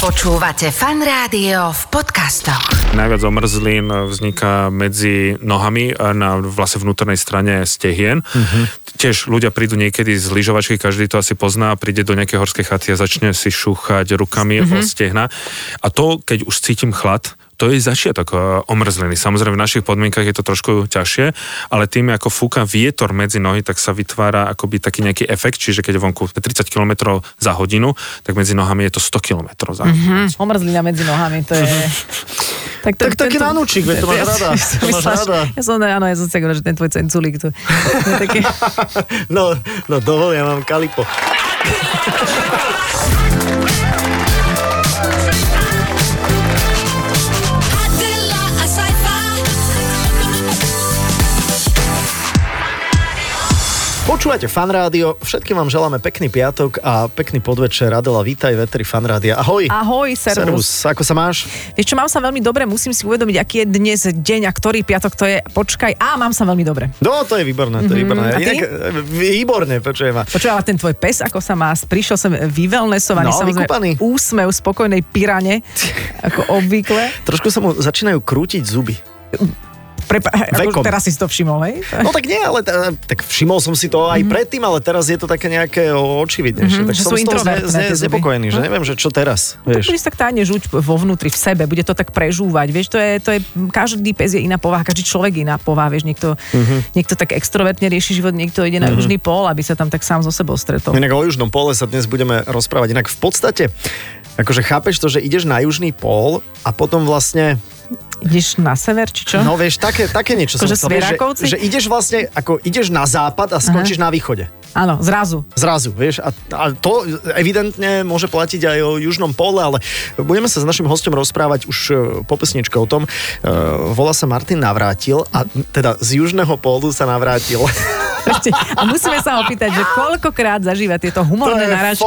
Počúvate fan rádio v podcastoch. Najviac omrzlín vzniká medzi nohami na vlastne vnútornej strane stehien. Uh-huh. Tiež ľudia prídu niekedy z lyžovačky, každý to asi pozná, príde do nejakej horskej chaty a začne si šúchať rukami uh-huh. o stehna. A to, keď už cítim chlad, to je začiatok e, omrzliny. Samozrejme v našich podmienkach je to trošku ťažšie, ale tým, ako fúka vietor medzi nohy, tak sa vytvára akoby taký nejaký efekt, čiže keď je vonku 30 km za hodinu, tak medzi nohami je to 100 km za hodinu. Mm-hmm. Omrzlina medzi nohami, to je... Tak, to, tak taký tento... nanúčik, veď to máš rada. To máš rada. Ja som, áno, ja som si že ten tvoj cenculík. To, je no, no dovol, ja mám kalipo. Počúvate Fan Rádio, všetkým vám želáme pekný piatok a pekný podvečer. Adela, vítaj, Vetri Fan Rádia. Ahoj. Ahoj, servus. servus. Ako sa máš? Vieš čo, mám sa veľmi dobre, musím si uvedomiť, aký je dnes deň a ktorý piatok to je. Počkaj, a mám sa veľmi dobre. No, to je výborné, to je mhm. výborné. Mm-hmm. Inak, výborné, počujem ma. Počujem, ten tvoj pes, ako sa má, prišiel som vyvelnesovaný, no, samozrejme, úsmev spokojnej pirane, ako obvykle. Trošku sa mu začínajú krútiť zuby. Prepa- ako teraz si to všimol, hej? No tak nie, ale t- tak všimol som si to aj mm-hmm. predtým, ale teraz je to také nejaké očividnejšie. Mm-hmm, tak som z toho zne, zne, znepokojený, že mhm. neviem, že čo teraz. No, vieš. tak tak tajne žuť vo vnútri v sebe, bude to tak prežúvať, vieš, to je, to je každý pes je iná povaha, každý človek je iná povaha, vieš, niekto, mm-hmm. niekto tak extrovertne rieši život, niekto ide na mm-hmm. južný pól, aby sa tam tak sám so sebou stretol. Inak o južnom pole sa dnes budeme rozprávať. Inak v podstate, akože chápeš to, že ideš na južný pól a potom vlastne Ideš na sever, či čo? No vieš, také, také niečo Ako som chcel, že, že ideš vlastne, ako ideš na západ a skončíš Aha. na východe. Áno, zrazu. Zrazu, vieš. A, a to evidentne môže platiť aj o južnom pole, ale budeme sa s našim hostom rozprávať už e, po pesničke o tom. Uh, volá sa Martin Navrátil a teda z južného pólu sa navrátil. A musíme sa opýtať, že koľkokrát zažíva tieto humorné narážky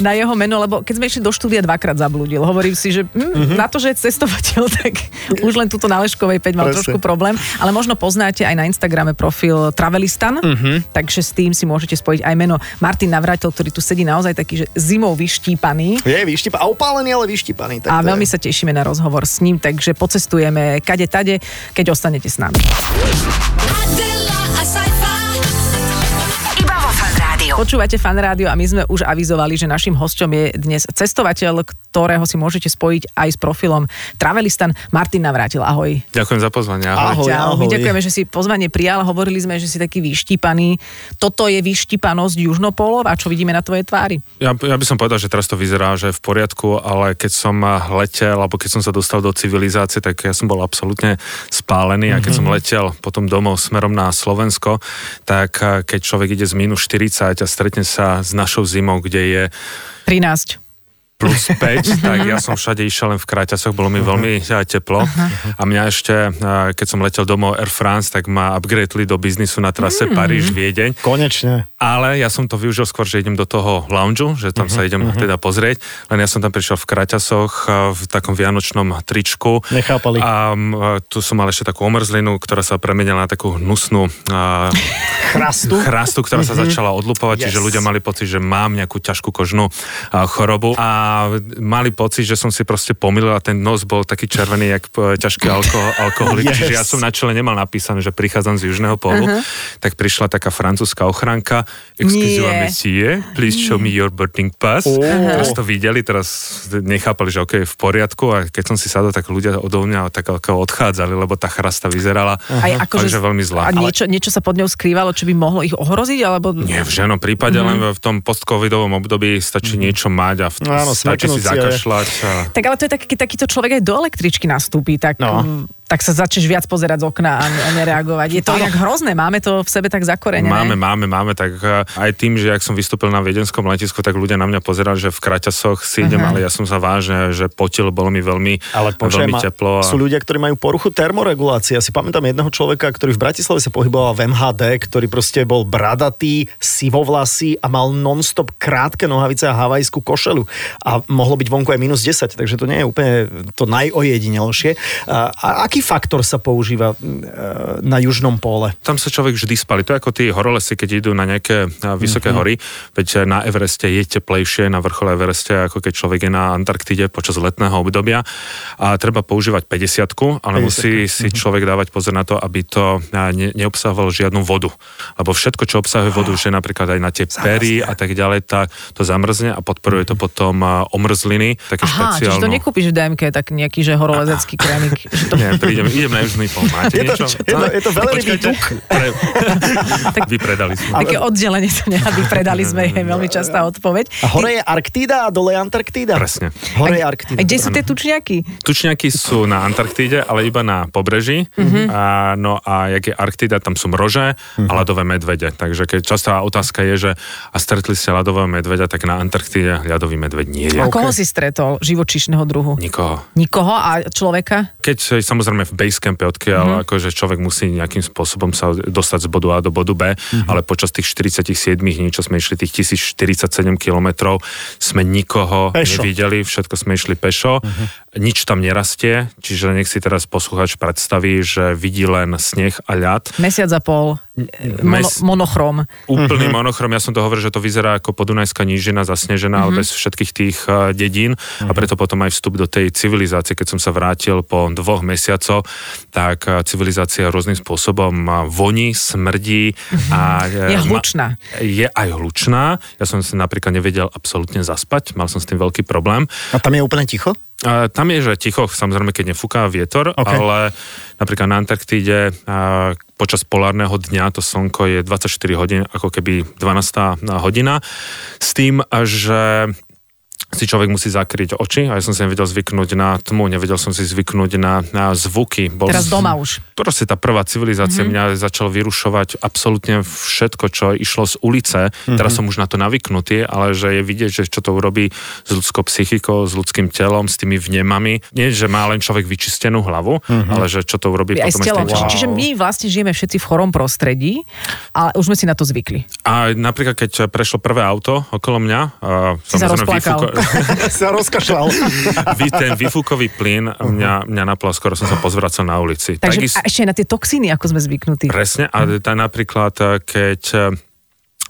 na jeho meno, lebo keď sme išli do štúdia dvakrát zablúdil. Hovorím si, že hm, uh-huh. na to, že je cestovateľ, tak už len túto na Leškovej 5 mal Presne. trošku problém. Ale možno poznáte aj na Instagrame profil Travelistan, uh-huh. takže s tým si môžete spojiť aj meno Martin Navratil, ktorý tu sedí naozaj taký, že zimou vyštípaný. Je vyštípaný, a opálený, ale vyštípaný. Tak a veľmi sa tešíme na rozhovor s ním, takže pocestujeme kade tade, keď ostanete s nami. Počúvate fan rádio a my sme už avizovali, že našim hosťom je dnes cestovateľ, ktorého si môžete spojiť aj s profilom Travelistan. Martin Navrátil, ahoj. Ďakujem za pozvanie, ahoj. Ahoj, ahoj. My ďakujeme, že si pozvanie prijal, hovorili sme, že si taký vyštípaný. Toto je vyštípanosť južnopolov a čo vidíme na tvojej tvári? Ja, ja by som povedal, že teraz to vyzerá, že v poriadku, ale keď som letel, alebo keď som sa dostal do civilizácie, tak ja som bol absolútne spálený mm-hmm. a keď som mhm. letel potom domov smerom na Slovensko, tak keď človek ide z minus 40 a stretne sa s našou zimou, kde je 13 plus 5, tak ja som všade išiel len v kraťasoch, bolo mi veľmi teplo a mňa ešte, keď som letel domov Air France, tak ma upgradeli do biznisu na trase mm. Paríž-Viedeň. Konečne. Ale ja som to využil skôr, že idem do toho lounge, že tam uh-huh, sa idem uh-huh. teda pozrieť, len ja som tam prišiel v kraťasoch, v takom vianočnom tričku. Nechápali. A tu som mal ešte takú omrzlinu, ktorá sa premenila na takú hnusnú a, chrastu. chrastu, ktorá uh-huh. sa začala odlupovať, yes. čiže ľudia mali pocit, že mám nejakú ťažkú kožnú a, chorobu. A mali pocit, že som si proste pomýlil a ten nos bol taký červený, jak e, ťažký alko- alkoholik. Yes. Čiže ja som na čele nemal napísané, že prichádzam z južného polu. Uh-huh. Tak prišla taká francúzska ochranka. Excuse me, monsieur, please show me your boarding pass. Uh-huh. Teraz to videli, teraz nechápali, že OK, je v poriadku a keď som si sadol, tak ľudia odo mňa tak odchádzali, lebo tá chrasta vyzerala uh-huh. ako, že veľmi zlá. A niečo, niečo sa pod ňou skrývalo, čo by mohlo ich ohroziť? Alebo... Nie, v žiadnom prípade, uh-huh. len v tom post-covidovom období stačí uh-huh. niečo mať a v, no, áno, stačí si zakašľať. A... Tak ale to je taký, takýto človek aj do električky nastúpi, tak no tak sa začneš viac pozerať z okna a, a nereagovať. Je to inak hrozné, máme to v sebe tak zakorenené. Máme, máme, máme, tak e, aj tým, že ak som vystúpil na viedenskom letisku, tak ľudia na mňa pozerali, že v kraťasoch si idem, uh-huh. ale ja som sa vážne, že potil, bolo mi veľmi, ale počujem, veľmi teplo. A... Sú ľudia, ktorí majú poruchu termoregulácie. Ja si pamätám jedného človeka, ktorý v Bratislave sa pohyboval v MHD, ktorý proste bol bradatý, sivovlasý a mal nonstop krátke nohavice a havajskú košelu. A mohlo byť vonku aj minus 10, takže to nie je úplne to najojedinelšie. A, a aký faktor sa používa e, na južnom pole? Tam sa človek vždy spali. To je ako tí horolesy, keď idú na nejaké vysoké mm-hmm. hory. Veď na Evereste je teplejšie, na vrchole Evereste, ako keď človek je na Antarktide počas letného obdobia. A treba používať 50 ale 50 musí si mhm. človek dávať pozor na to, aby to ne, neobsahovalo žiadnu vodu. Lebo všetko, čo obsahuje vodu, že napríklad aj na tie pery a tak ďalej, tak to zamrzne a podporuje to potom omrzliny. Také Aha, špeciálnu... čiže to nekúpiš v DMK, tak nejaký, že horolezecký krémik. Že to... Nie, prídem, idem na južný pol. Máte je to, niečo? Je to, je to veľrybý tuk. Pre... tak, vypredali sme. Také oddelenie to nechá, vypredali sme, je veľmi častá odpoveď. A hore je Arktída a dole je Antarktída. Presne. Hore je Arktída. A kde sú tie tučniaky? Tučniaky sú na Antarktíde, ale iba na pobreží. Uh-huh. A, no a jak je Arktída, tam sú mrože uh-huh. a mhm. ľadové medvede. Takže keď častá otázka je, že a stretli ste ľadového medveďa, tak na Antarktíde ľadový medveď nie je. A koho si stretol živočíšneho druhu? Nikoho. Nikoho a človeka? Keď samozrejme v basecampe, odkiaľ uh-huh. akože človek musí nejakým spôsobom sa dostať z bodu A do bodu B, uh-huh. ale počas tých 47 dní, čo sme išli, tých 1047 kilometrov, sme nikoho pešo. nevideli, všetko sme išli pešo. Uh-huh nič tam nerastie, čiže nech si teraz posluchač predstaví, že vidí len sneh a ľad. Mesiac a pol, mono, monochrom. Úplný uh-huh. monochrom, ja som to hovoril, že to vyzerá ako podunajská nížina zasnežená, uh-huh. ale mhm. bez všetkých tých uh, dedín uh-huh. a mhm. preto potom aj vstup do tej civilizácie, keď som sa vrátil po dvoch mesiacoch, tak uh, civilizácia rôznym spôsobom uh, voní, smrdí uh-huh. a... Je hlučná. Je aj hlučná. Ja som si napríklad nevedel absolútne zaspať, mal som s tým veľký problém. A tam je úplne ticho? Tam je, že ticho, samozrejme, keď nefúka vietor, okay. ale napríklad na Antarktíde počas polárneho dňa to slnko je 24 hodín, ako keby 12. hodina, s tým, že si človek musí zakryť oči a ja som si nevedel zvyknúť na tmu, nevedel som si zvyknúť na, na zvuky. Bol Teraz doma už. Proste tá prvá civilizácia mm-hmm. mňa začal vyrušovať absolútne všetko, čo išlo z ulice. Mm-hmm. Teraz som už na to navyknutý, ale že je vidieť, že čo to urobí s ľudskou psychikou, s ľudským telom, s tými vnemami. Nie, že má len človek vyčistenú hlavu, mm-hmm. ale že čo to urobí Aj potom s telom. Wow. Čiže my vlastne žijeme všetci v chorom prostredí, ale už sme si na to zvykli. A napríklad, keď prešlo prvé auto okolo mňa, a si sa rozplakal. sa rozkašľal. Vy, ten vyfúkový plyn mňa, mňa naplal, skoro som sa pozvracal na ulici. Takže Taký, a ešte na tie toxíny, ako sme zvyknutí. Presne, a tá napríklad, keď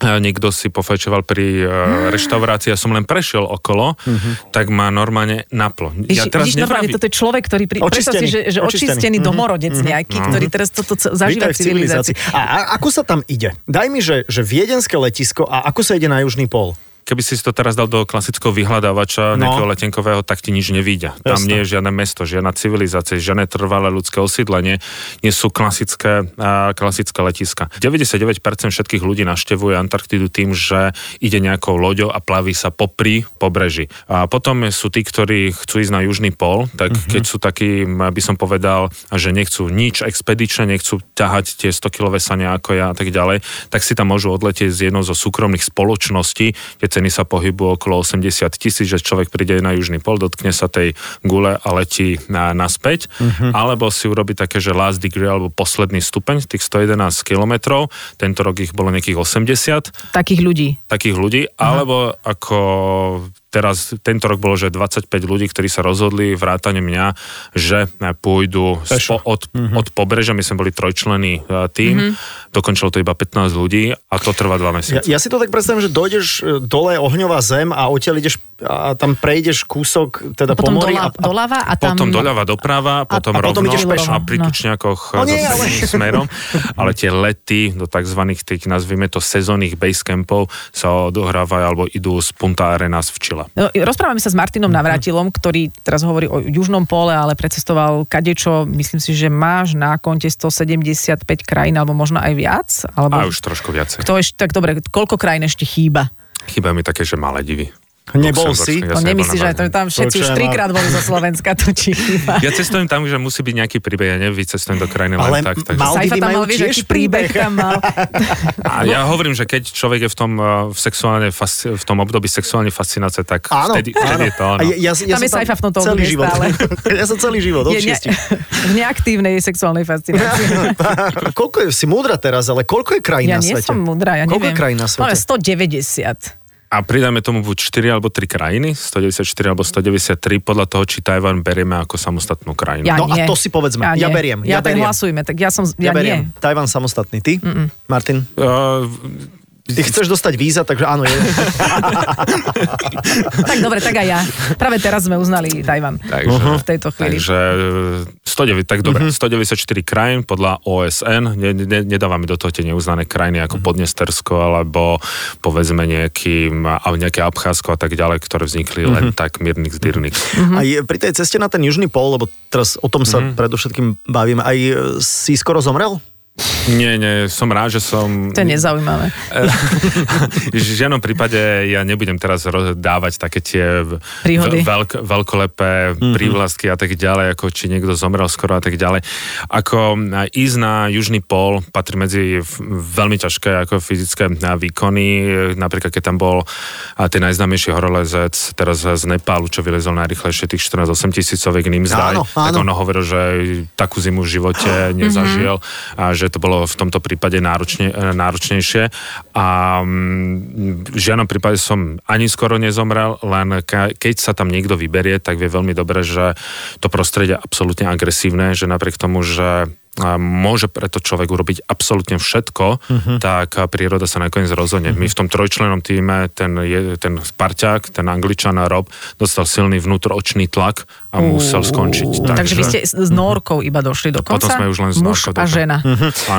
niekto si pofajčoval pri uh, reštaurácii, ja som len prešiel okolo, uh-huh. tak ma normálne naplo. Ja teraz vidíš, normálne, toto je človek, ktorý pri... očistený, si, že, že očistený, očistený uh-huh. domorodec uh-huh. nejaký, uh-huh. ktorý teraz toto zažíva v civilizácii. A, a ako sa tam ide? Daj mi, že, že viedenské letisko a ako sa ide na južný pol? Keby si to teraz dal do klasického vyhľadávača no. nejakého letenkového, tak ti nič nevíde. Tam Jasne. nie je žiadne mesto, žiadna civilizácia, žiadne trvalé ľudské osídlenie, nie sú klasické, klasické letiska. 99% všetkých ľudí navštevuje Antarktidu tým, že ide nejakou loďou a plaví sa popri pobreží. A potom sú tí, ktorí chcú ísť na južný pol, tak uh-huh. keď sú takí, by som povedal, že nechcú nič expedičné, nechcú ťahať tie 100 kg sania ako ja a tak ďalej, tak si tam môžu odletieť z jednou zo súkromných spoločností, keď ceny sa pohybujú okolo 80 tisíc, že človek príde na južný pol, dotkne sa tej gule a letí na, naspäť, uh-huh. alebo si urobi také, že last degree alebo posledný stupeň, tých 111 kilometrov, tento rok ich bolo nejakých 80. Takých ľudí. Takých ľudí, uh-huh. alebo ako teraz tento rok bolo, že 25 ľudí, ktorí sa rozhodli, vrátane mňa, že pôjdu spo, od, mm-hmm. od pobrežia, my sme boli trojčlený e, tým, mm-hmm. dokončilo to iba 15 ľudí a to trvá dva mesiace. Ja, ja si to tak predstavím, že dojdeš e, dole ohňová zem a odtiaľ ideš a tam prejdeš kúsok teda potom po mori. a, a, doľava a tam... Potom doľava doprava, potom a, a rovno potom ideš pešo. a pri no. tučniakoch no nie, ale... smerom. Ale tie lety do tzv. tých, nazvime to, sezónnych basecampov sa odohrávajú alebo idú z Punta Arenas v Chile. No, rozprávame sa s Martinom mhm. Navratilom, ktorý teraz hovorí o južnom pole, ale precestoval kadečo, myslím si, že máš na konte 175 krajín, alebo možno aj viac. Alebo... A už trošku viacej. Kto ešte, tak dobre, koľko krajín ešte chýba? Chýba mi také, že malé divy. Nebol si? Ja to nemyslíš, že to tam všetci už trikrát boli zo Slovenska, to či chýba. Ja cestujem tam, že musí byť nejaký príbeh, ja nevycestujem do krajiny Ale len tak. Takže... Maldivy tam mal, vieš, aký príbeh tam mal. A ja hovorím, že keď človek je v tom, v, sexuálne, v tom období sexuálnej fascinácie, tak áno, vtedy, vtedy áno. je to. Áno. Ja, ja, ja tam je Saifa v tomto celý život. Stále. ja som celý život, od ne, V neaktívnej sexuálnej fascinácii. koľko je, si múdra teraz, ale koľko je krajín ja na svete? Ja nie som múdra, ja koľko neviem. je krajín na svete? Máme 190. A pridáme tomu buď 4 alebo 3 krajiny, 194 alebo 193, podľa toho, či Tajvan berieme ako samostatnú krajinu. Ja no nie. a to si povedzme. Ja, ja beriem. Ja, Ja, tak beriem. hlasujme, tak ja som, ja, Ja, beriem. nie. Tajvan samostatný. Ty? Mm-mm. Martin? Uh, Ty chceš dostať víza, takže áno. Je. Tak dobre, tak aj ja. Práve teraz sme uznali Tajvan. takže, V tejto chvíli. takže 109, tak dobre, Mhm. 194 krajín podľa OSN, ne, ne, nedávame do toho tie neuznané krajiny ako Mhm. Podnestersko alebo povedzme nejakým, a nejaké Abcházsko a tak ďalej, ktoré vznikli len Mhm. tak mírnik zdyrnik. Aj pri tej ceste na ten južný pol, lebo teraz o tom sa predovšetkým bavíme, aj e, si skoro zomrel? Nie, nie, som rád, že som... To je nezaujímavé. v žiadnom prípade ja nebudem teraz dávať také tie Príhody. veľk, veľkolepé mm-hmm. prívlastky a tak ďalej, ako či niekto zomrel skoro a tak ďalej. Ako ísť na južný pól patrí medzi veľmi ťažké ako fyzické výkony. Napríklad, keď tam bol a, ten najznámejší horolezec teraz z Nepálu, čo vylezol najrychlejšie tých 14-8 tisícoviek Nimsdaj, Áno, tak áno. on hovoril, že takú zimu v živote nezažil a že to bolo v tomto prípade náročne, e, náročnejšie a mm, v žiadnom prípade som ani skoro nezomrel, len keď sa tam niekto vyberie, tak vie veľmi dobre, že to prostredie je absolútne agresívne, že napriek tomu, že a môže preto človek urobiť absolútne všetko, uh-huh. tak a príroda sa nakoniec rozhodne. Uh-huh. My v tom trojčlenom týme, ten, ten Sparťák, ten Angličan Rob, dostal silný vnútroočný tlak a musel skončiť. Takže vy ste s Norkou iba došli do konca? Potom sme už len s Muž a žena.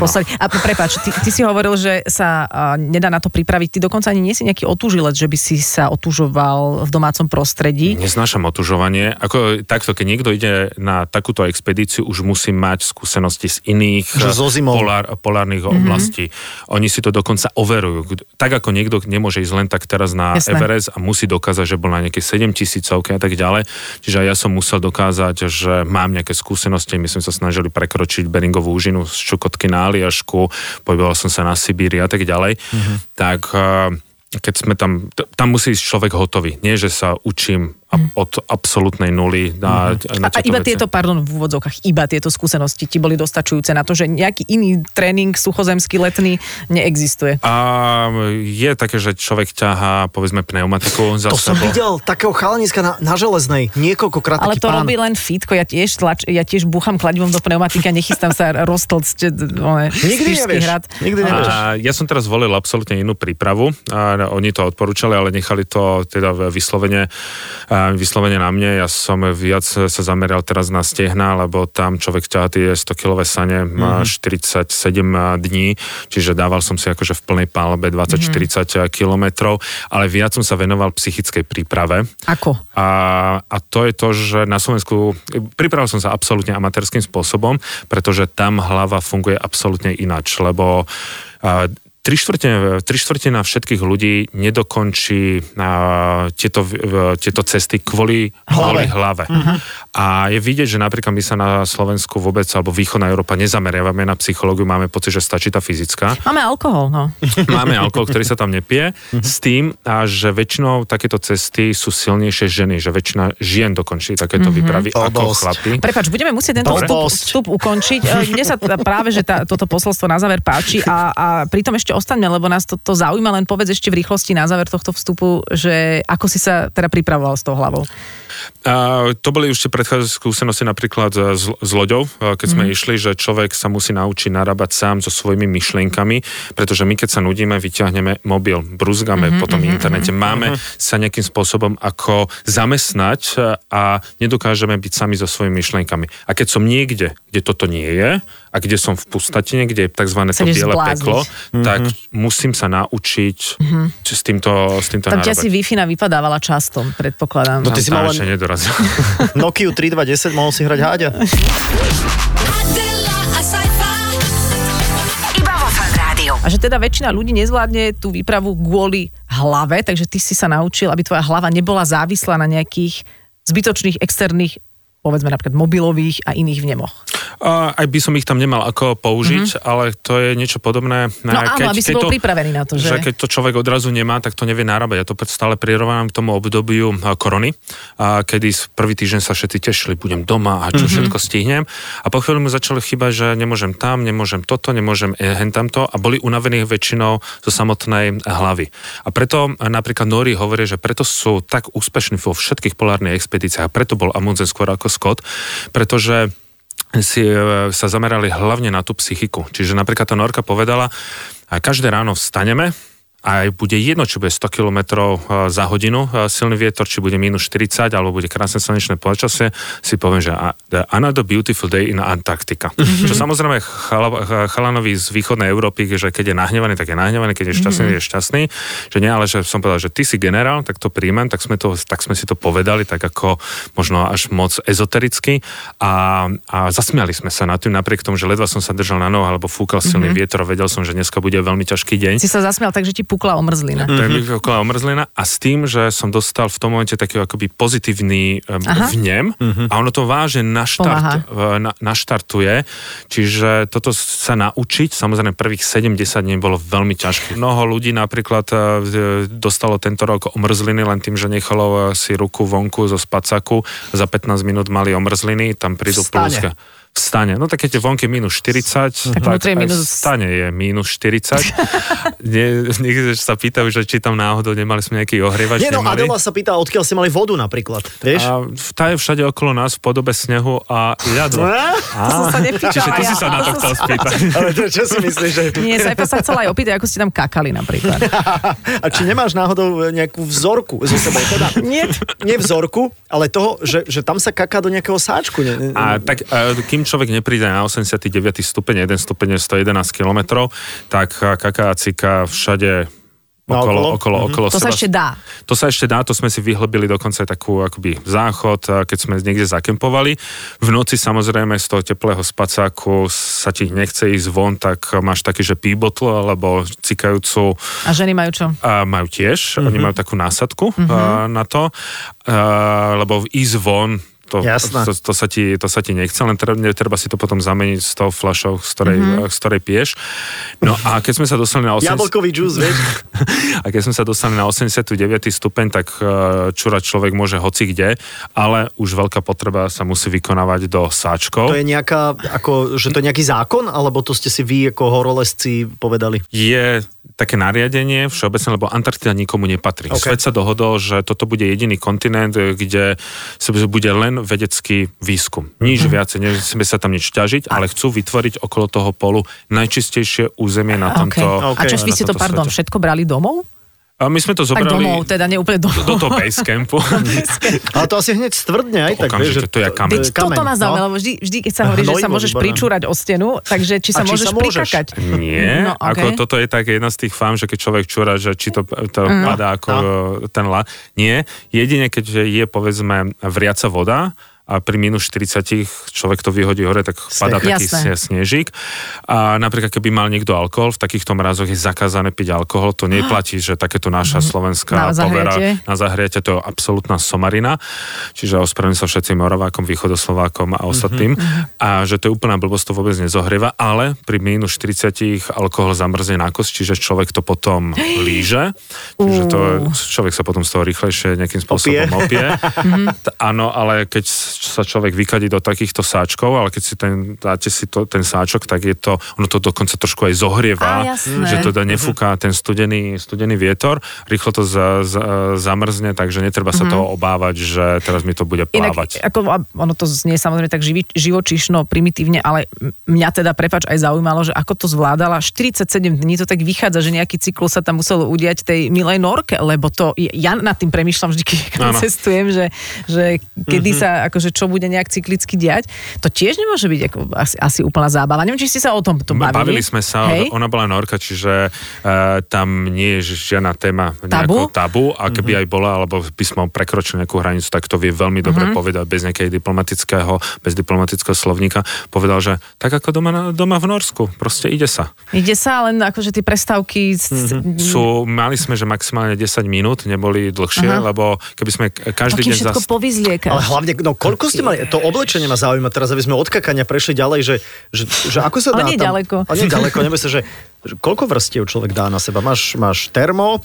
Poslali. A prepáč, ty, ty si hovoril, že sa a, nedá na to pripraviť. Ty dokonca ani nie si nejaký otúžilec, že by si sa otúžoval v domácom prostredí. Neznášam otužovanie. Ako takto, keď niekto ide na takúto expedíciu, už musí mať skúsenosti z iných Že zo zimou. polár, polárnych mm-hmm. oblastí. Oni si to dokonca overujú. Tak ako niekto nemôže ísť len tak teraz na Jasné. Everest a musí dokázať, že bol na nejakej 7 tisícovke a tak ďalej. Čiže ja som musel dokázať, že mám nejaké skúsenosti. My sme sa snažili prekročiť Beringovú úžinu z Čukotky na Aliašku, pohyboval som sa na Sibíri a tak ďalej. Mhm. Mm-hmm. Tak eh, keď sme tam, tam musí ísť človek hotový. Nie, že sa učím od absolútnej nuly na, Mhm. na A, a iba veci. tieto, pardon, v úvodzovkách, iba tieto skúsenosti ti boli dostačujúce na to, že nejaký iný tréning suchozemský letný neexistuje. A je také, že človek ťahá, povedzme, pneumatiku za To som sebou. videl takého chalaniska na, na železnej niekoľkokrát Ale to pán. robí len fitko, ja tiež, tlač, ja tiež búcham kladivom do pneumatiky a nechystám sa roztlcť one, Nikdy Spišský nevieš. hrad. Nikdy nevieš. A ja som teraz volil absolútne inú prípravu. A oni to odporúčali, ale nechali to teda vyslovene, a vyslovene na mne. Ja som viac sa zameral teraz na stehna, lebo tam človek ťahá tie 100-kilové sane, má 47 dní, čiže dával som si akože v plnej palbe 20-40 kilometrov, ale viac som sa venoval psychickej príprave. Ako? A, a to je to, že na Slovensku pripravil som sa absolútne amatérským spôsobom, pretože tam hlava funguje absolútne ináč, lebo Tri štvrtina, tri štvrtina všetkých ľudí nedokončí a, tieto, v- tieto cesty kvôli Hlave. hlave. hlave. Uh-huh. A je vidieť, že napríklad my sa na Slovensku vôbec, alebo východná Európa nezameriavame na psychológiu, máme pocit, že stačí tá fyzická. Máme alkohol, no. Máme alkohol, ktorý sa tam nepije, s tým, a že väčšinou takéto cesty sú silnejšie ženy, že väčšina žien dokončí takéto výpravy ako Blbosť. chlapi. Prepač, budeme musieť tento vstup, vstup ukončiť. E, Mne sa práve, že tá, toto posolstvo na záver páči a, a pritom ešte ostaňme, lebo nás to, to zaujíma, len povedz ešte v rýchlosti na záver tohto vstupu, že ako si sa teda pripravoval s tou hlavou. A to boli už tie predchádzajúce skúsenosti napríklad s, s loďou, a keď sme išli, že človek sa musí naučiť narábať sám so svojimi myšlienkami, pretože my keď sa nudíme, vyťahneme mobil, brúzgame mm-hmm, potom v internete, máme sa nejakým spôsobom ako zamestnať a nedokážeme byť sami so svojimi myšlienkami. A keď som niekde, kde toto nie je a kde som v pustatine, kde je tzv. to biele zblázniť. peklo, tak musím sa naučiť s týmto, s týmto Tam ťa si Wi-Fi vypadávala často, predpokladám. No ty si Tam mal ešte nedorazil. Nokia 3210, mohol si hrať háďa. A že teda väčšina ľudí nezvládne tú výpravu kvôli hlave, takže ty si sa naučil, aby tvoja hlava nebola závislá na nejakých zbytočných externých povedzme napríklad mobilových a iných vnemoch. Uh, aj by som ich tam nemal ako použiť, mm-hmm. ale to je niečo podobné. No keď, áno, aby si keď bol to, pripravený na to, že? že? keď to človek odrazu nemá, tak to nevie narábať. Ja to stále prirovnávam k tomu obdobiu korony, a kedy prvý týždeň sa všetci tešili, budem doma a čo mm-hmm. všetko stihnem. A po chvíli mu začalo chýbať, že nemôžem tam, nemôžem toto, nemôžem hen tamto a boli unavení väčšinou zo samotnej hlavy. A preto napríklad Nori hovorí, že preto sú tak úspešní vo všetkých polárnych expedíciách a preto bol Amundsen skôr ako Scott, pretože si e, sa zamerali hlavne na tú psychiku. Čiže napríklad tá Norka povedala, a každé ráno vstaneme, a bude jedno, či bude 100 km eh, za hodinu eh, silný vietor, či bude minus 40, alebo bude krásne slnečné počasie, si poviem, že another beautiful day in Antarctica. Mm-hmm. Čo samozrejme chala, chalanovi z východnej Európy, že keď je nahnevaný, tak je nahnevaný, keď je šťastný, mm-hmm. je šťastný. Že nie, ale že som povedal, že ty si generál, tak to príjmem, tak sme, to, tak sme si to povedali, tak ako možno až moc ezotericky a, a zasmiali sme sa na tým, napriek tomu, že ledva som sa držal na nohu alebo fúkal silný mm-hmm. vietor, vedel som, že dneska bude veľmi ťažký deň. Si sa zasmial, takže ti vypukla omrzlina. Mm-hmm. Tak vypukla omrzlina a s tým, že som dostal v tom momente taký akoby pozitívny Aha. vnem mm-hmm. a ono to vážne naštart, na, naštartuje, čiže toto sa naučiť, samozrejme prvých 70 dní bolo veľmi ťažké. Mnoho ľudí napríklad e, dostalo tento rok omrzliny len tým, že nechalo si ruku vonku zo spacaku, za 15 minút mali omrzliny, tam prídu pluska v stane. No tak keď je vonky minus 40, tak, tak minus... v stane je minus 40. Nie, niekde sa pýtajú, že či tam náhodou nemali sme nejaký ohrievač. Nie, no nemali. Adela sa pýta, odkiaľ ste mali vodu napríklad, vieš? A tá je všade okolo nás v podobe snehu a ľadu. A, to som sa nepýtal. Čiže ty si sa na to chcel spýtať. Ale to, čo si myslíš? Že... Nie, Saifa sa chcela aj opýtať, ako ste tam kakali napríklad. a či nemáš náhodou nejakú vzorku zo sebou? Teda, nie, nie vzorku, ale toho, že, že tam sa kaká do nejakého sáčku. Ne, a tak, kým človek nepríde na 89. stupeň, 1 stupeň je 111 km, tak kaká a cika všade okolo, okolo, okolo, mm-hmm. okolo To seba. sa ešte dá. To sa ešte dá, to sme si vyhlbili dokonca aj takú akoby záchod, keď sme niekde zakempovali. V noci samozrejme z toho teplého spacáku sa ti nechce ísť von, tak máš taký, že píbotlo alebo cikajúcu. A ženy majú čo? A majú tiež, mm-hmm. oni majú takú násadku mm-hmm. na to, a, lebo ísť von to, to, to, sa ti, to sa ti nechce, len treba, treba si to potom zameniť s tou fľašou, z ktorej, mm-hmm. z ktorej pieš. No a keď sme sa dostali na 80... Jablkový džús, vieš? a keď sme sa dostali na 89. stupeň, tak e, čúrať človek môže hoci kde, ale už veľká potreba sa musí vykonávať do sáčkov. To je nejaká, ako, že to je nejaký zákon, alebo to ste si vy ako horolezci povedali? Je také nariadenie všeobecné, lebo Antarktida nikomu nepatrí. Okay. Svet sa dohodol, že toto bude jediný kontinent, kde sa bude len vedecký výskum. Nič mm-hmm. viacej, nesmie sa tam nič ťažiť, ale chcú vytvoriť okolo toho polu najčistejšie územie na tomto okay. A čo vy ste to, pardon, svete. všetko brali domov? A my sme to zobrali... Tak domov, teda nie úplne domov. Do, do toho base campu. Ale to asi hneď stvrdne aj tak. Okamžite, to je kameň. Veď toto ma zaujíma, no? lebo vždy, vždy, keď sa hovorí, že sa môžeš pričúrať o stenu, takže či sa či môžeš, sa môžeš prikakať. Nie, no, okay. ako toto je tak jedna z tých fám, že keď človek čúra, že či to, to mm. padá ako no. ten la. Nie, jedine keď je povedzme vriaca voda, a pri minus 40 človek to vyhodí hore, tak padá taký Jasné. snežík. A napríklad, keby mal niekto alkohol, v takýchto mrazoch je zakázané piť alkohol, to neplatí, že takéto naša mhm. slovenská na povera na zahriate, to je absolútna somarina, čiže ospravedlňujem sa všetkým Moravákom, Východoslovákom a ostatným, mm-hmm. a že to je úplná blbosť, to vôbec nezohrieva, ale pri minus 40 alkohol zamrzne na kost, čiže človek to potom líže, čiže to, človek sa potom z toho rýchlejšie nejakým spôsobom opie. opie. Mhm. Áno, ale keď sa človek vykadí do takýchto sáčkov, ale keď si ten, dáte si to, ten sáčok, tak je to, ono to dokonca trošku aj zohrieva, a, že to da nefúka ten studený, studený vietor, rýchlo to za, za, zamrzne, takže netreba sa mm-hmm. toho obávať, že teraz mi to bude plávať. Inak, ako, ono to znie samozrejme tak živi, živočišno, primitívne, ale mňa teda, prepač, aj zaujímalo, že ako to zvládala. 47 dní to tak vychádza, že nejaký cyklus sa tam musel udiať tej milej norke, lebo to, ja nad tým premyšľam vždy, keď cestujem, že, že kedy mm-hmm. sa akože čo bude nejak cyklicky diať. To tiež nemôže byť ako, asi, asi úplná zábava. Neviem, či ste sa o tom to bavili. Bavili sme sa, Hej? ona bola norka, čiže uh, tam nie je žiadna téma tabu, tabu a keby mm-hmm. aj bola, alebo by sme prekročili nejakú hranicu, tak to vie veľmi dobre mm-hmm. povedať bez nejakej diplomatického, bez diplomatického slovníka. Povedal, že tak ako doma, doma v Norsku, proste ide sa. Ide sa, len akože tie prestávky... Mm-hmm. Sú, mali sme, že maximálne 10 minút, neboli dlhšie, uh-huh. lebo keby sme každý Takým deň... všetko zas... Ale hlavne, no koľko ste mali, to oblečenie ma zaujíma teraz, aby sme od kakania prešli ďalej, že, že, že ako sa dá Ale nie tam... ďaleko. Ale nie ďaleko, sa, že, že koľko vrstiev človek dá na seba? Máš, máš termo,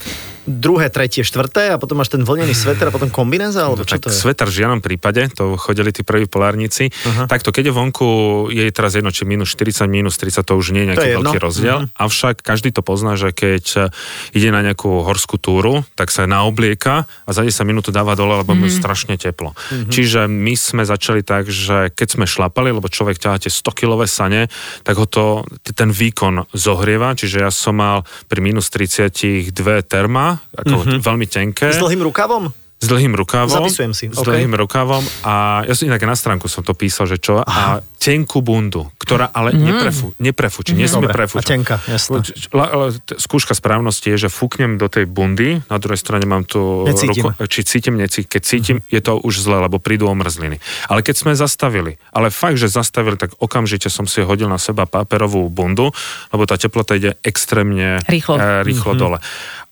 druhé, tretie, štvrté a potom máš ten vlnený sveter a potom kombinéza? Alebo čo tak to je? sveter v žiadnom prípade, to chodili tí prví polárnici. Uh-huh. Takto, keď je vonku, je teraz jedno, či minus 40, minus 30, to už nie je nejaký je veľký rozdiel. Uh-huh. Avšak každý to pozná, že keď ide na nejakú horskú túru, tak sa naoblieka a za 10 minút dáva dole, lebo uh-huh. je strašne teplo. Uh-huh. Čiže my sme začali tak, že keď sme šlapali, lebo človek ťaháte 100 kilové sane, tak ho to, ten výkon zohrieva, čiže ja som mal pri minus 30 dve terma, ako uh-huh. veľmi tenké. S dlhým rukavom? S dlhým rukávom. Zapisujem si. S okay. dlhým rukávom a ja som inak na stránku som to písal, že čo. A tenkú bundu, ktorá ale mm. neprefu, neprefučí, mm. nesmie prefúčať. A tenka, jasné. Skúška správnosti je, že fúknem do tej bundy, na druhej strane mám tu necítim. ruku, či cítim, necítim. Keď cítim, mm. je to už zle, lebo prídu omrzliny. Ale keď sme zastavili, ale fakt, že zastavili, tak okamžite som si hodil na seba paperovú bundu, lebo tá teplota ide extrémne rýchlo, e, rýchlo mm-hmm. dole.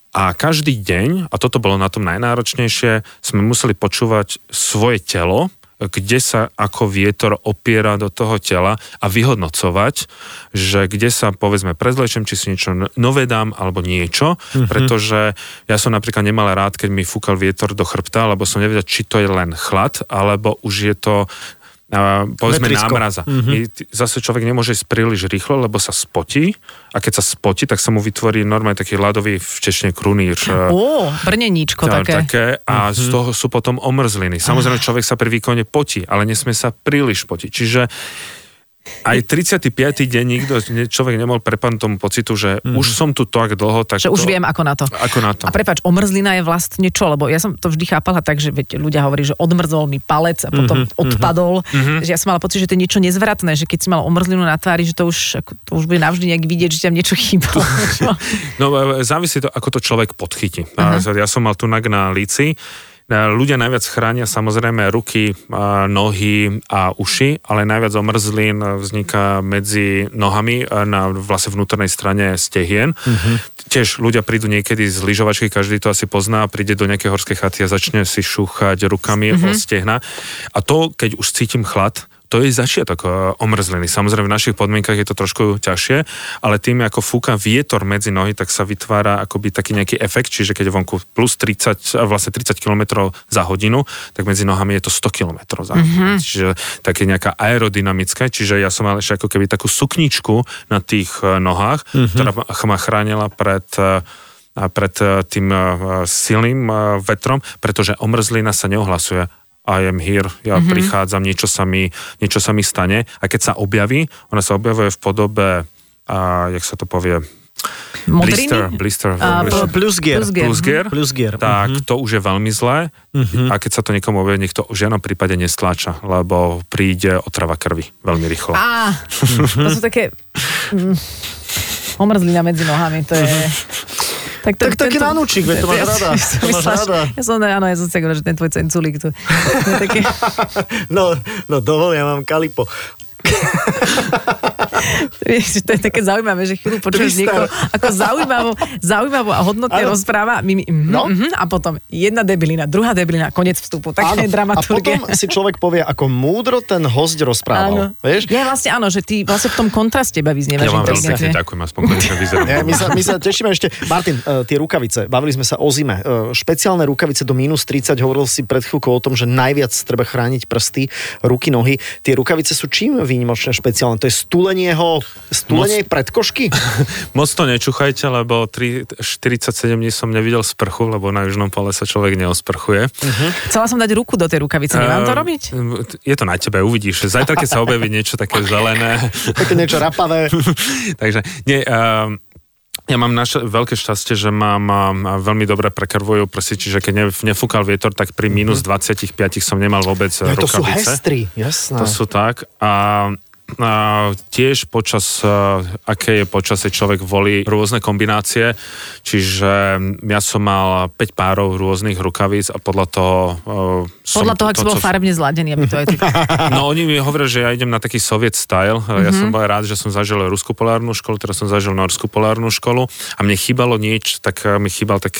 A každý deň, a toto bolo na tom najnáročnejšie, sme museli počúvať svoje telo, kde sa ako vietor opiera do toho tela a vyhodnocovať, že kde sa povedzme prezlečem, či si niečo nové dám alebo niečo, mm-hmm. pretože ja som napríklad nemal rád, keď mi fúkal vietor do chrbta, lebo som nevedel, či to je len chlad, alebo už je to povedzme Metrisko. námraza. Mm-hmm. Zase človek nemôže ísť príliš rýchlo, lebo sa spotí a keď sa spotí, tak sa mu vytvorí normálne taký ľadový včešne krunír. Ó, brneníčko tá, také. také. A mm-hmm. z toho sú potom omrzliny. Samozrejme, človek sa pri výkone potí, ale nesmie sa príliš potiť. Čiže aj 35. deň nikto, človek nemohol prepadnúť tomu pocitu, že mm. už som tu tak dlho, tak Že to, už viem, ako na to. Ako na to. A prepač, omrzlina je vlastne čo? Lebo ja som to vždy chápala tak, že veď ľudia hovorí, že odmrzol mi palec a potom mm-hmm, odpadol. Mm-hmm. Že ja som mala pocit, že to je niečo nezvratné, že keď si mal omrzlinu na tvári, že to už, to už bude navždy nejak vidieť, že tam niečo chýba. no e, závisí to, ako to človek podchytí. Uh-huh. Ja som mal tu na líci, Ľudia najviac chránia samozrejme ruky, nohy a uši, ale najviac omrzlín vzniká medzi nohami na vlastne vnútornej strane stehien. Uh-huh. Tiež ľudia prídu niekedy z lyžovačky, každý to asi pozná, príde do nejakej horskej chaty a začne si šúchať rukami uh-huh. o stehna. A to, keď už cítim chlad, to je začiatok eh, omrzliny. Samozrejme v našich podmienkach je to trošku ťažšie, ale tým, ako fúka vietor medzi nohy, tak sa vytvára akoby taký nejaký efekt, čiže keď je vonku plus 30, vlastne 30 km za hodinu, tak medzi nohami je to 100 km za hodinu. Mm-hmm. Čiže také nejaká aerodynamické, čiže ja som mal ešte ako keby takú sukničku na tých eh, nohách, mm-hmm. ktorá ma chránila pred pred tým silným vetrom, pretože omrzlina sa neohlasuje i am here, ja mm-hmm. prichádzam, niečo sa, mi, niečo sa mi stane. A keď sa objaví, ona sa objavuje v podobe, a, jak sa to povie, Modriny? Blister, blister. A, plus gear. Plus gear. Plus gear. Plus gear. Tak mm-hmm. to už je veľmi zlé mm-hmm. a keď sa to niekomu objaví, nech to v žiadnom prípade nestláča, lebo príde otrava krvi veľmi rýchlo. Á, to sú také... Mm, omrzlina medzi nohami, to je... Tak, to, tak taký tento, nanúčik, to máš rada. To máš rada. Ja som, áno, ja som si že ten tvoj cenculík tu. Taký... no, no dovol, ja mám kalipo. Vieš, to je také zaujímavé, že chvíľu počuješ niekoho ako zaujímavo, zaujímavo a hodnotne ano. rozpráva my, my, mm, no? mm, a potom jedna debilina, druhá debilina, koniec vstupu. Také je dramaturgia. A potom si človek povie, ako múdro ten host rozprával. Áno. Vieš? Ja vlastne áno, že ty vlastne v tom kontraste baví znievaš. Ja vám veľmi pekne ďakujem, aspoň konečne vyzerám. Ja, my, sa, my sa tešíme ešte. Martin, uh, tie rukavice, bavili sme sa o zime. Uh, špeciálne rukavice do minus 30, hovoril si pred chvíľkou o tom, že najviac treba chrániť prsty, ruky, nohy. Tie rukavice sú čím výnimočné, špeciálne? To je stúlenieho Stúlenie Moc... predkošky? Moc to nečuchajte, lebo 3, 47 dní som nevidel sprchu, lebo na južnom pole sa človek neosprchuje. Uh-huh. Chcela som dať ruku do tej rukavice, nemám to ehm, robiť? Je to na tebe, uvidíš. Zajtra, keď sa objaví niečo také zelené. také niečo rapavé. Takže, nie, uh, ja mám naše veľké šťastie, že mám veľmi dobre prekrvujú prsi, čiže keď ne, nefúkal vietor, tak pri minus 25 som nemal vôbec ja, rukavice. To sú hestry, jasné. To sú tak. A a tiež počas, aké je počasie, človek volí rôzne kombinácie, čiže ja som mal 5 párov rôznych rukavíc a podľa toho... Podľa toho, ak to, bol co... farebne zladený, aby to aj No oni mi hovoria, že ja idem na taký soviet style. Mm-hmm. Ja som mhm. bol rád, že som zažil ruskú polárnu školu, teraz som zažil norskú polárnu školu a mne chýbalo nič, tak mi chýbal tak,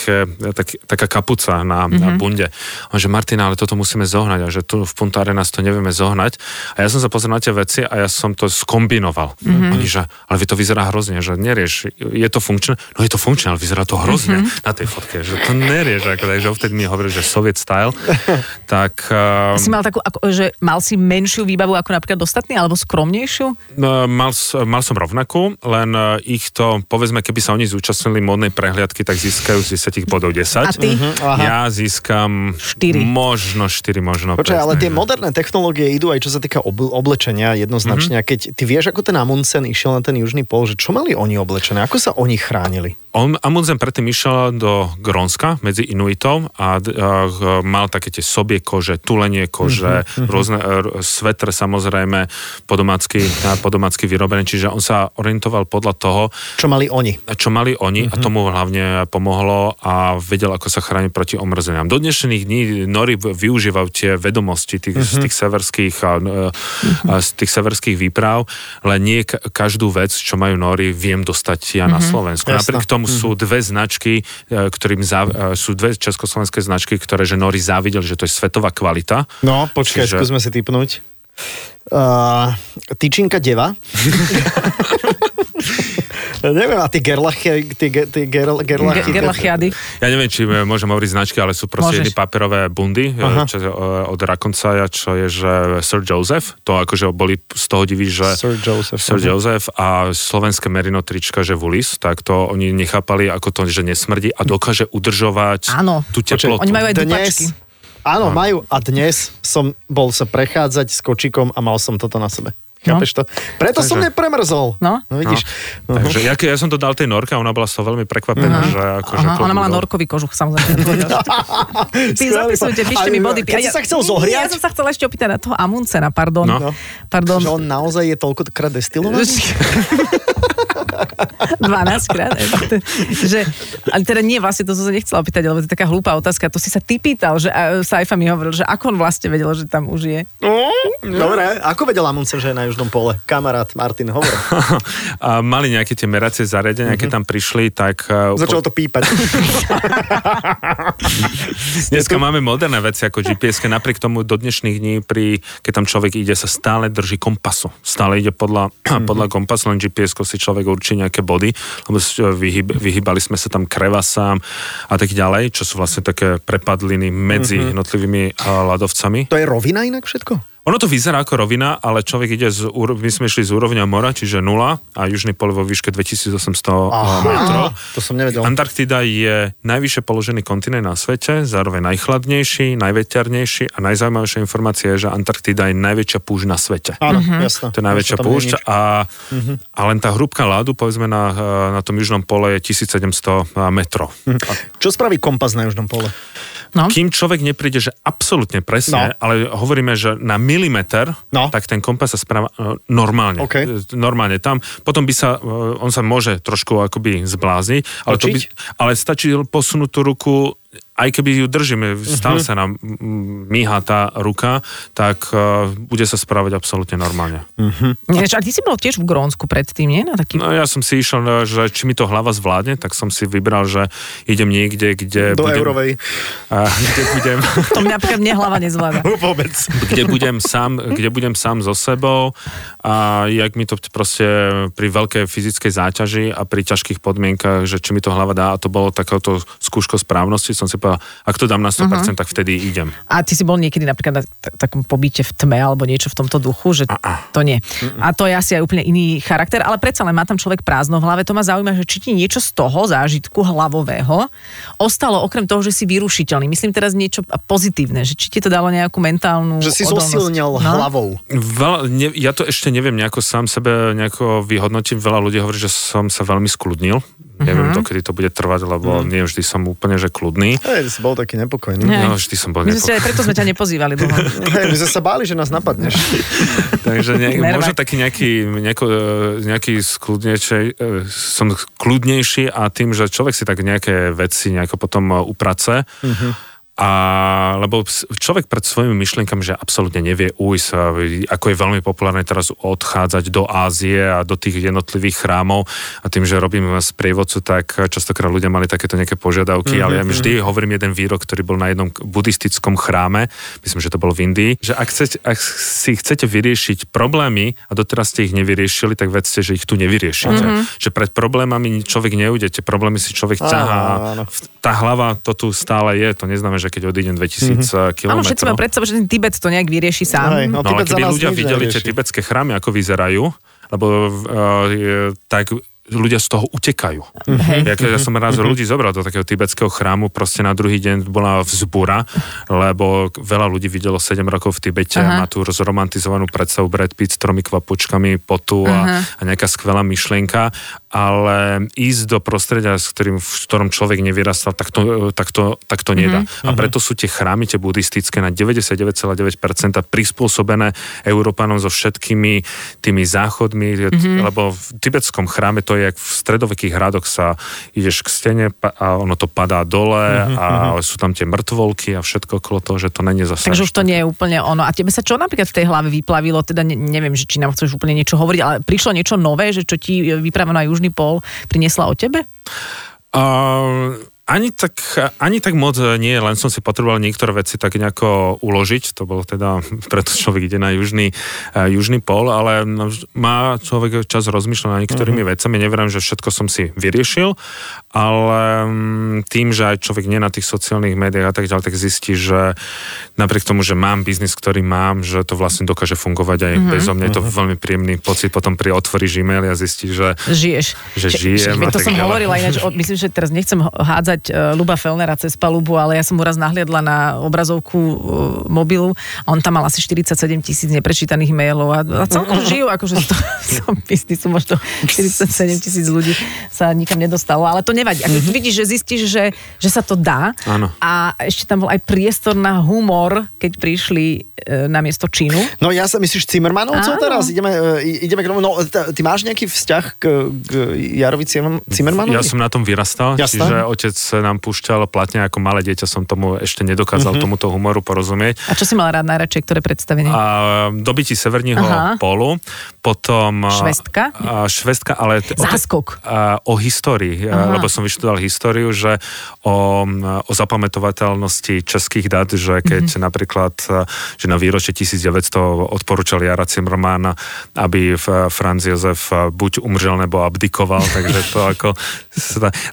tak, taká kapuca na, mm-hmm. na mhm. bunde. On že Martina, ale toto musíme zohnať a že tu v Puntáre nás to nevieme zohnať. A ja som sa pozrel na tie veci a ja som to skombinoval. Mm-hmm. Oni, že, ale vy to vyzerá hrozne, že nerieš, je to funkčné? No je to funkčné, ale vyzerá to hrozne mm-hmm. na tej fotke, že to nerieš. Ako, takže vtedy mi hovorili, že soviet style. tak, uh, si mal takú, ako, že mal si menšiu výbavu ako napríklad ostatní, alebo skromnejšiu? No, mal, mal som rovnakú, len uh, ich to, povedzme, keby sa oni zúčastnili modnej prehliadky, tak získajú z 10 bodov 10. A ty? Uh-huh. Ja získam 4. možno 4, možno Počkaj, ale tie moderné technológie idú aj čo sa týka oblečenia jednoznačne. Mm-hmm. Keď ty vieš, ako ten Amundsen išiel na ten južný pol, že čo mali oni oblečené? Ako sa oni chránili? On, Amundsen predtým išiel do Grónska medzi Inuitov a, a, mal také tie sobie kože, tulenie kože, mm-hmm. rôzne svetre samozrejme podomácky, podomácky vyrobené, čiže on sa orientoval podľa toho, čo mali oni. Čo mali oni mm-hmm. a mhm. tomu hlavne pomohlo a vedel, ako sa chrániť proti omrzeniam. Do dnešných dní Nori využívajú tie vedomosti tých, mm-hmm. z tých severských a, a, z tých severských výprav, len nie každú vec, čo majú Nori, viem dostať ja mm-hmm. na mhm. Slovensku. Napriek tomu. Sú dve značky, e, ktorým za, e, sú dve československé značky, ktoré že Nori závidel, že to je svetová kvalita. No, počkaj, Čiže... skúsme si typnúť. Uh, tyčinka deva. neviem, a tie gerlachy, tie, tie gerl, gerlachy... Gerlachiady. Ja neviem, či môžem hovoriť značky, ale sú proste jedny papierové bundy Aha. čo, od Rakoncaja, čo je, že Sir Joseph, to akože boli z toho diví, že Sir Joseph, Sir Joseph a slovenské merino trička, že Vulis, tak to oni nechápali, ako to, že nesmrdí a dokáže udržovať Áno. tú teplotu. Oni majú aj dupačky. Áno, majú. A dnes som bol sa prechádzať s kočikom a mal som toto na sebe. Chápeš no. to? Preto Takže... som nepremrzol. No. no vidíš. No. Takže ja, ja som to dal tej norke a ona bola toho veľmi prekvapená, uh-huh. že akože Aha, Ona mala norkový kožuch, samozrejme. Ty zapisujte, píšte mi body. Keď ja, sa chcel zohriať? Ja som sa chcel ešte opýtať na toho Amundsena, pardon. No. pardon. Že on naozaj je toľkokrát destilovaný? 12 krát. že, ale teda nie, vlastne to som sa nechcela opýtať, lebo to je taká hlúpa otázka. To si sa ty pýtal, že Saifa mi hovoril, že ako on vlastne vedel, že tam už je. No, dobre, ako vedel Amundsen, že je na južnom pole? Kamarát Martin, hovor. a mali nejaké tie meracie zariadenia, mm-hmm. keď tam prišli, tak... Uh, Začalo to pípať. Dneska máme moderné veci ako GPS, napriek tomu do dnešných dní, pri, keď tam človek ide, sa stále drží kompasu. Stále ide podľa, podľa kompasu, len GPS si človek určí nejaké body, lebo vyhyb, vyhybali sme sa tam krevasám a tak ďalej, čo sú vlastne také prepadliny medzi mm-hmm. jednotlivými ľadovcami. To je rovina inak všetko? Ono to vyzerá ako rovina, ale človek ide z, my sme išli z úrovňa mora, čiže 0 a južný pol vo výške 2800 Aha, metrov. To som nevedel. Antarktida je najvyššie položený kontinent na svete, zároveň najchladnejší, najveťarnejší a najzaujímavejšia informácia je, že Antarktida je najväčšia púšť na svete. Áno, uh-huh. jasné. To je najväčšia púšť a, uh-huh. a len tá hrúbka ľadu, povedzme na, na tom južnom pole je 1700 metrov. Uh-huh. Čo spraví kompas na južnom pole? No. Kým človek nepríde, že absolútne presne, no. ale hovoríme, že na milimeter, no. tak ten kompas sa správa uh, normálne. Okay. Normálne tam. Potom by sa, uh, on sa môže trošku akoby zblázniť, ale, to by, ale stačí posunúť tú ruku aj keby ju držíme, stále uh-huh. sa nám míha tá ruka, tak uh, bude sa správať absolútne normálne. Uh-huh. A ty si bol tiež v Grónsku predtým, nie? Na taký... No ja som si išiel, no, že či mi to hlava zvládne, tak som si vybral, že idem niekde, kde Do budem... eurovej. A, kde budem... to mňa napríklad mne hlava nezvláda. Vôbec. Kde budem sám, kde budem sám so sebou a jak mi to proste pri veľkej fyzickej záťaži a pri ťažkých podmienkach, že či mi to hlava dá a to bolo takéto skúško správnosti, som si povedal, ak to dám na 100%, uh-huh. tak vtedy idem. A ty si bol niekedy napríklad na t- takom pobyte v tme alebo niečo v tomto duchu, že A-a. to nie. Uh-uh. A to je asi aj úplne iný charakter, ale predsa len má tam človek prázdno v hlave. To ma zaujíma, že či ti niečo z toho zážitku hlavového ostalo okrem toho, že si vyrušiteľný. Myslím teraz niečo pozitívne, že či ti to dalo nejakú mentálnu Že si zosilnil no? hlavou. Veľa, ne, ja to ešte neviem nejako sám sebe nejako vyhodnotiť. Veľa ľudí hovorí, že som sa veľmi skludnil neviem, uh-huh. dokedy to bude trvať, lebo uh-huh. nie vždy som úplne, že kľudný. Hej, si bol taký nepokojný. No, vždy som bol nepokojný. preto sme ťa nepozývali. Hej, my sme sa báli, že nás napadneš. Takže ne, možno taký nejaký, nejako, nejaký skľudnejší, e, som kľudnejší a tým, že človek si tak nejaké veci nejako potom uprace, uh-huh a, lebo človek pred svojimi myšlienkami, že absolútne nevie ujsť, ako je veľmi populárne teraz odchádzať do Ázie a do tých jednotlivých chrámov a tým, že robím z prievodcu, tak častokrát ľudia mali takéto nejaké požiadavky, mm-hmm. ale ja mi vždy mhm. hovorím jeden výrok, ktorý bol na jednom buddhistickom chráme, myslím, že to bol v Indii, že ak, chcete, ak si chcete vyriešiť problémy a doteraz ste ich nevyriešili, tak vedzte, že ich tu nevyriešite. Mm-hmm. Že pred problémami človek neujde, tie problémy si človek ťahá. Tá hlava to tu stále je, to neznamená, že keď odídem 2000 mm-hmm. km. Áno, všetci majú predstavu, že ten Tibet to nejak vyrieši sám. Aj, no, no ale keby ľudia videli tie tibetské chrámy, ako vyzerajú, lebo uh, tak ľudia z toho utekajú. Mm-hmm. Ja, ja som raz mm-hmm. ľudí zobral do takého tibetského chrámu, proste na druhý deň bola vzbura, lebo veľa ľudí videlo 7 rokov v Tibete uh-huh. a má tú rozromantizovanú predstavu Brad Pitt s tromi kvapočkami potu a, a nejaká skvelá myšlienka, ale ísť do prostredia, s ktorým, v ktorom človek nevyrastal, tak to, tak to, tak to nedá. Uh-huh. A preto sú tie chrámy, tie buddhistické, na 99,9% prispôsobené Európanom so všetkými tými záchodmi, uh-huh. lebo v tibetskom chráme to je, jak v stredovekých hradoch sa ideš k stene a ono to padá dole uh-huh, a uh-huh. sú tam tie mŕtvolky a všetko okolo toho, že to není zase. Takže už to nie je úplne ono. A tebe sa čo napríklad v tej hlave vyplavilo? Teda ne, neviem, že či nám chceš úplne niečo hovoriť, ale prišlo niečo nové, že čo ti vypráva na Južný pol priniesla o tebe? Uh, ani tak, ani tak moc nie, len som si potreboval niektoré veci tak nejako uložiť, to bolo teda, preto človek ide na južný, uh, južný pol, ale no, má človek čas rozmýšľať nad niektorými uh-huh. vecami, neverím, že všetko som si vyriešil, ale um, tým, že aj človek nie na tých sociálnych médiách a tak ďalej, tak zistí, že napriek tomu, že mám biznis, ktorý mám, že to vlastne dokáže fungovať aj uh-huh. bezo mňa, je to uh-huh. veľmi príjemný pocit, potom pri otvorí Gmail a zistí, že žiješ. Že žijem. Že, to som ďalej. hovorila ináč, myslím, že teraz nechcem hádzať pozerať Luba Felnera cez palubu, ale ja som mu raz nahliadla na obrazovku e, mobilu a on tam mal asi 47 tisíc neprečítaných mailov a, a celkom žijú, akože z toho biznisu možno 47 tisíc ľudí sa nikam nedostalo, ale to nevadí. Ako mm-hmm. vidíš, že zistíš, že, že sa to dá Áno. a ešte tam bol aj priestor na humor, keď prišli e, na miesto Čínu. No ja sa myslíš Cimmermanovcov teraz? Ideme, e, ideme k tomu. No, ty máš nejaký vzťah k, k Jarovi Cimmermanovi? Ja som na tom vyrastal, Jasne. čiže otec nám púšťal platne ako malé dieťa som tomu ešte nedokázal mm-hmm. tomuto humoru porozumieť. A čo si mal rád najradšej, ktoré predstavenie? A, dobití Severního Aha. polu, potom... Švestka? A, švestka, ale... Záskok. A, o histórii, Aha. lebo som vyštudoval históriu, že o, o zapamätovateľnosti českých dát, že keď mm-hmm. napríklad, že na výročie 1900 odporúčal Jara Cimrman, aby Franz Jozef buď umřel nebo abdikoval, takže to ako...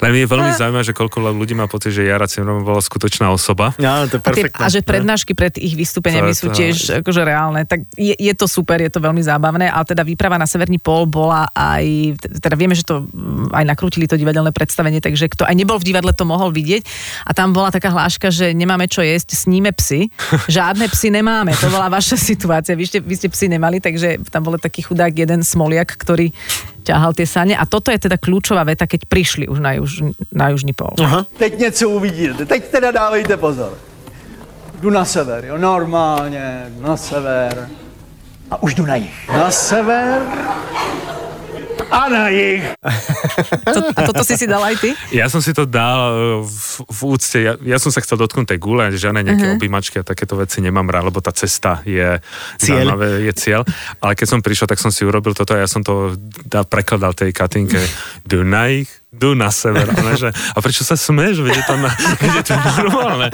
Len je veľmi zaujímavé, že koľko ľudí má pocit, že Jara Cimrman bola skutočná osoba. Ja, to je perfektné. A, že prednášky pred ich vystúpeniami sú tiež akože reálne. Tak je, je to super, je to veľmi zábavné, ale teda výprava na Severný pol bola aj, teda vieme, že to aj nakrútili to divadelné predstavenie, takže kto aj nebol v divadle, to mohol vidieť. A tam bola taká hláška, že nemáme čo jesť, sníme psy. Žiadne psy nemáme. To bola vaša situácia. Vy ste, vy ste psy nemali, takže tam bol taký chudák jeden smoliak, ktorý ťahal tie sane. A toto je teda kľúčová veta, keď prišli už na, juž, na južný pol. Aha. Teď něco uvidíte, teď teda dávejte pozor. Jdu na sever, jo, normálně, na sever. A už jdu na jich. Na sever, a na ich. To, a toto si si dal aj ty? Ja som si to dal e, v, v úcte, ja, ja som sa chcel dotknúť tej gule, žiadne nejaké uh-huh. objímačky a takéto veci nemám rád, lebo tá cesta je cieľ. Zaujímavé, je cieľ. Ale keď som prišiel, tak som si urobil toto a ja som to dal, prekladal tej Katinke. Dunaj, idú na sever. A, že, a prečo sa smeješ? Veď je to, na, je to normálne.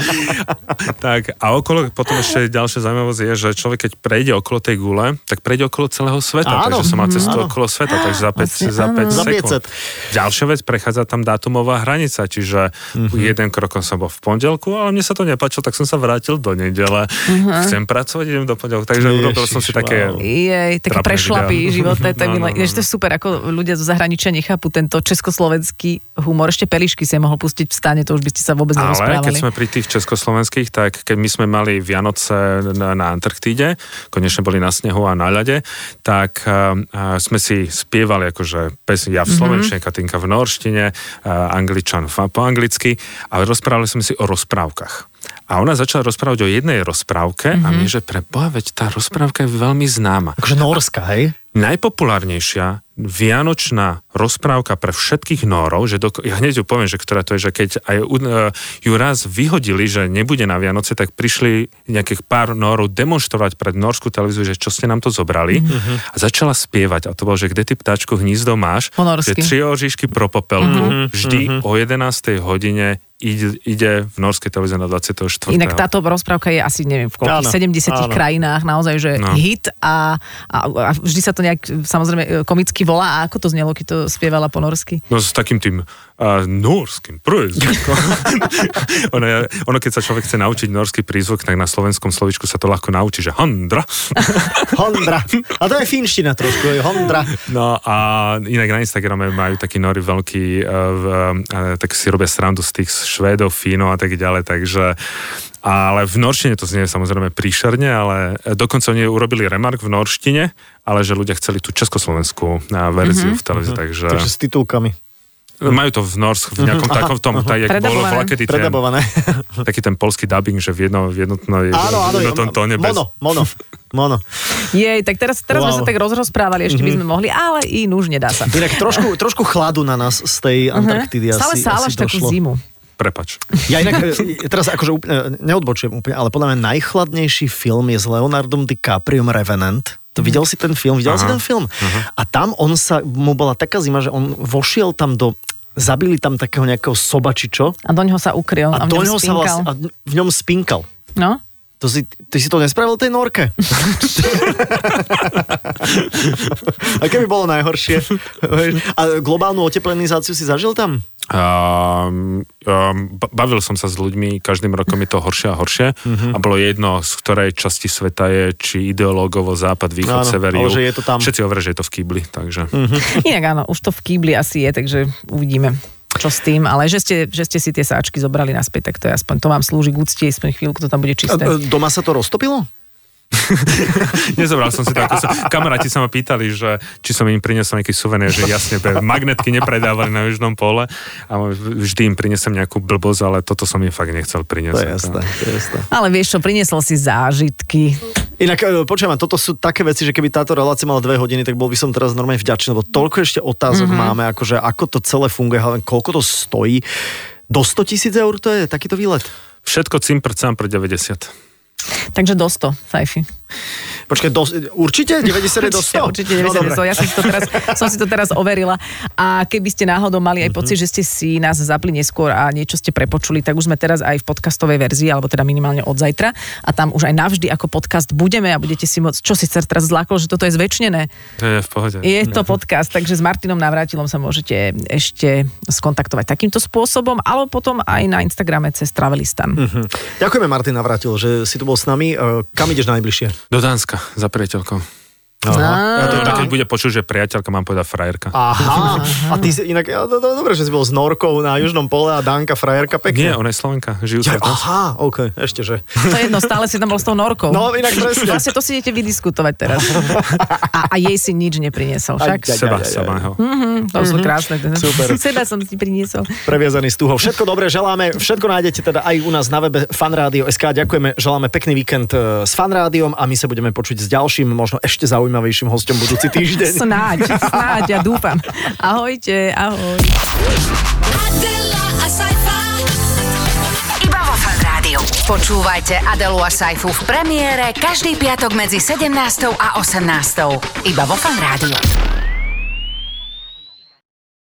tak a okolo, potom ešte ďalšia zaujímavosť je, že človek keď prejde okolo tej gule, tak prejde okolo celého sveta. Áno, takže som mal cestu áno. okolo sveta, takže za 5, Asi, za 5 sekúnd. Ďalšia vec, prechádza tam dátumová hranica, čiže uh-huh. jeden krokom som bol v pondelku, ale mne sa to nepáčilo, tak som sa vrátil do nedele. Uh-huh. Chcem pracovať, idem do pondelku. Takže Ježiš, urobil som si také... Jej, také prešlapy životné. To, je, to je super, ako ľudia zo zahraničia nechápu tento československý československý humor. Ešte pelišky si mohol pustiť v stane, to už by ste sa vôbec nerozprávali. Ale keď sme pri tých československých, tak keď my sme mali Vianoce na, na Antarktíde, konečne boli na snehu a na ľade, tak uh, sme si spievali akože pes, ja v mhm. slovenčine, mm-hmm. Katinka v norštine, uh, angličan po anglicky a rozprávali sme si o rozprávkach. A ona začala rozprávať o jednej rozprávke mm-hmm. a my, mhm. že pre Boha, veď tá rozprávka je veľmi známa. Akože norská, hej? Najpopulárnejšia vianočná rozprávka pre všetkých Nórov, že doko- ja hneď ju poviem, že ktorá to je, že keď aj uh, ju raz vyhodili, že nebude na Vianoce, tak prišli nejakých pár Nórov demonstrovať pred norskú televíziu, že čo ste nám to zobrali mm-hmm. a začala spievať a to bolo, že kde ty ptáčku hnízdo máš, že tri oříšky pro popelku, mm-hmm. vždy mm-hmm. o 11. hodine ide, ide v norskej televízii na 24. Inak táto rozprávka je asi, neviem, v koľkých, 70 áno. krajinách naozaj, že no. hit a, a, a vždy sa to nejak samozrejme komicky volá. A ako to znelo, keď to spievala po norsky? No s takým tým uh, norským prízvukom. ono, je, ono, keď sa človek chce naučiť norský prízvuk, tak na slovenskom slovičku sa to ľahko naučí, že Hondra. Hondra. A to je finština trošku, je Hondra. No a inak na Instagrame majú taký nori veľký, uh, uh, tak si robia srandu z tých Švédov, Fínov a tak ďalej, takže ale v norštine to znie samozrejme príšerne, ale dokonca oni urobili remark v norštine, ale že ľudia chceli tú československú verziu mm-hmm. v televízii, mm-hmm. takže... Takže s titulkami. Majú to v Norsk, v nejakom aha, takom tom, tak, jak bolo vlakedy ten, taký ten polský dubbing, že v, jedno, v jednotnej áno, áno, jednotnom tóne. Mono, bez... mono, mono. Jej, tak teraz, teraz wow. sme sa tak rozprávali, ešte mm-hmm. by mhm. sme mohli, ale i už nedá sa. Inak trošku, trošku chladu na nás z tej. Antarktidy uh-huh. Stále sálaš takú zimu. Prepač. Ja inak, e, teraz akože úplne, neodbočujem úplne, ale podľa mňa najchladnejší film je s Leonardom DiCapriom Revenant. To mhm. videl si ten film? Videl Aha. si ten film? Aha. A tam on sa, mu bola taká zima, že on vošiel tam do zabili tam takého nejakého sobačičo. A do ňoho sa ukryl a, a v ňom Sa vlastne, a v ňom spinkal. No? To si, ty si to nespravil tej norke? a keby bolo najhoršie? A globálnu oteplenizáciu si zažil tam? Um, um, bavil som sa s ľuďmi, každým rokom je to horšie a horšie uh-huh. a bolo jedno, z ktorej časti sveta je, či ideológovo západ, východ, áno, sever, že je to tam. Všetci hovoria, že je to v kýbli, takže... Uh-huh. Inak áno, už to v kýbli asi je, takže uvidíme čo s tým, ale že ste, že ste si tie sáčky zobrali naspäť, tak to je aspoň, to vám slúži k úcti, aspoň chvíľku to tam bude čisté. A, doma sa to roztopilo? Nezobral som si to, ako sa, kamaráti sa ma pýtali, že či som im priniesol nejaký suvenér, že jasne, magnetky nepredávali na južnom pole a vždy im prinesem nejakú blbosť, ale toto som im fakt nechcel priniesť. To je jasné, to je jasné. Ale vieš čo, priniesol si zážitky. Inak, e, počujem, toto sú také veci, že keby táto relácia mala dve hodiny, tak bol by som teraz normálne vďačný, lebo toľko ešte otázok mm-hmm. máme, akože ako to celé funguje, ale koľko to stojí. Do 100 tisíc eur to je takýto výlet? Všetko cimpr, pre 90. Takže do 100, Saifi. Počkaj, do, určite? 90 do 100? Určite 90 no, do 100. Ja som si, to teraz, som si to teraz overila. A keby ste náhodou mali aj pocit, mm-hmm. že ste si nás zapli neskôr a niečo ste prepočuli, tak už sme teraz aj v podcastovej verzii, alebo teda minimálne od zajtra. A tam už aj navždy ako podcast budeme a budete si môcť, čo si teraz zlákol, že toto je zväčšené. To je v pohode. Je to podcast, takže s Martinom Navrátilom sa môžete ešte skontaktovať takýmto spôsobom, alebo potom aj na Instagrame cez Travelistan. Mm-hmm. Ďakujeme Martin Navrátil, že si tu bol s nami. E, kam ideš najbližšie? Do Dánska za priateľkou. Aha. Ja to, keď bude počuť, že priateľka, mám povedať frajerka. Aha. A ty si inak, ja, to, to, dobre, že si bol s Norkou na južnom pole a Danka frajerka pekne. Nie, ona je Slovenka, žijú ja, Aha, ok, ešte že. To je jedno, stále si tam bol s tou Norkou. No, inak presne. Vlastne to si idete vydiskutovať teraz. A, a jej si nič nepriniesol, však? Aj, Seba aj, samého. Mm-hmm, to mm-hmm. sú mhm. krásne. Super. Seba som si priniesol. Previazaný z tuhou. Všetko dobré želáme, všetko nájdete teda aj u nás na webe fanradio.sk. Ďakujeme, želáme pekný víkend e, s fanrádiom a my sa budeme počuť s ďalším, možno ešte zaujímavejším hostom budúci týždeň. Snáď, snáď, ja dúfam. Ahojte, ahoj. Iba vo Fan Rádiu. Počúvajte Adelu a Saifu v premiére každý piatok medzi 17. a 18. Iba vo Fan Rádiu.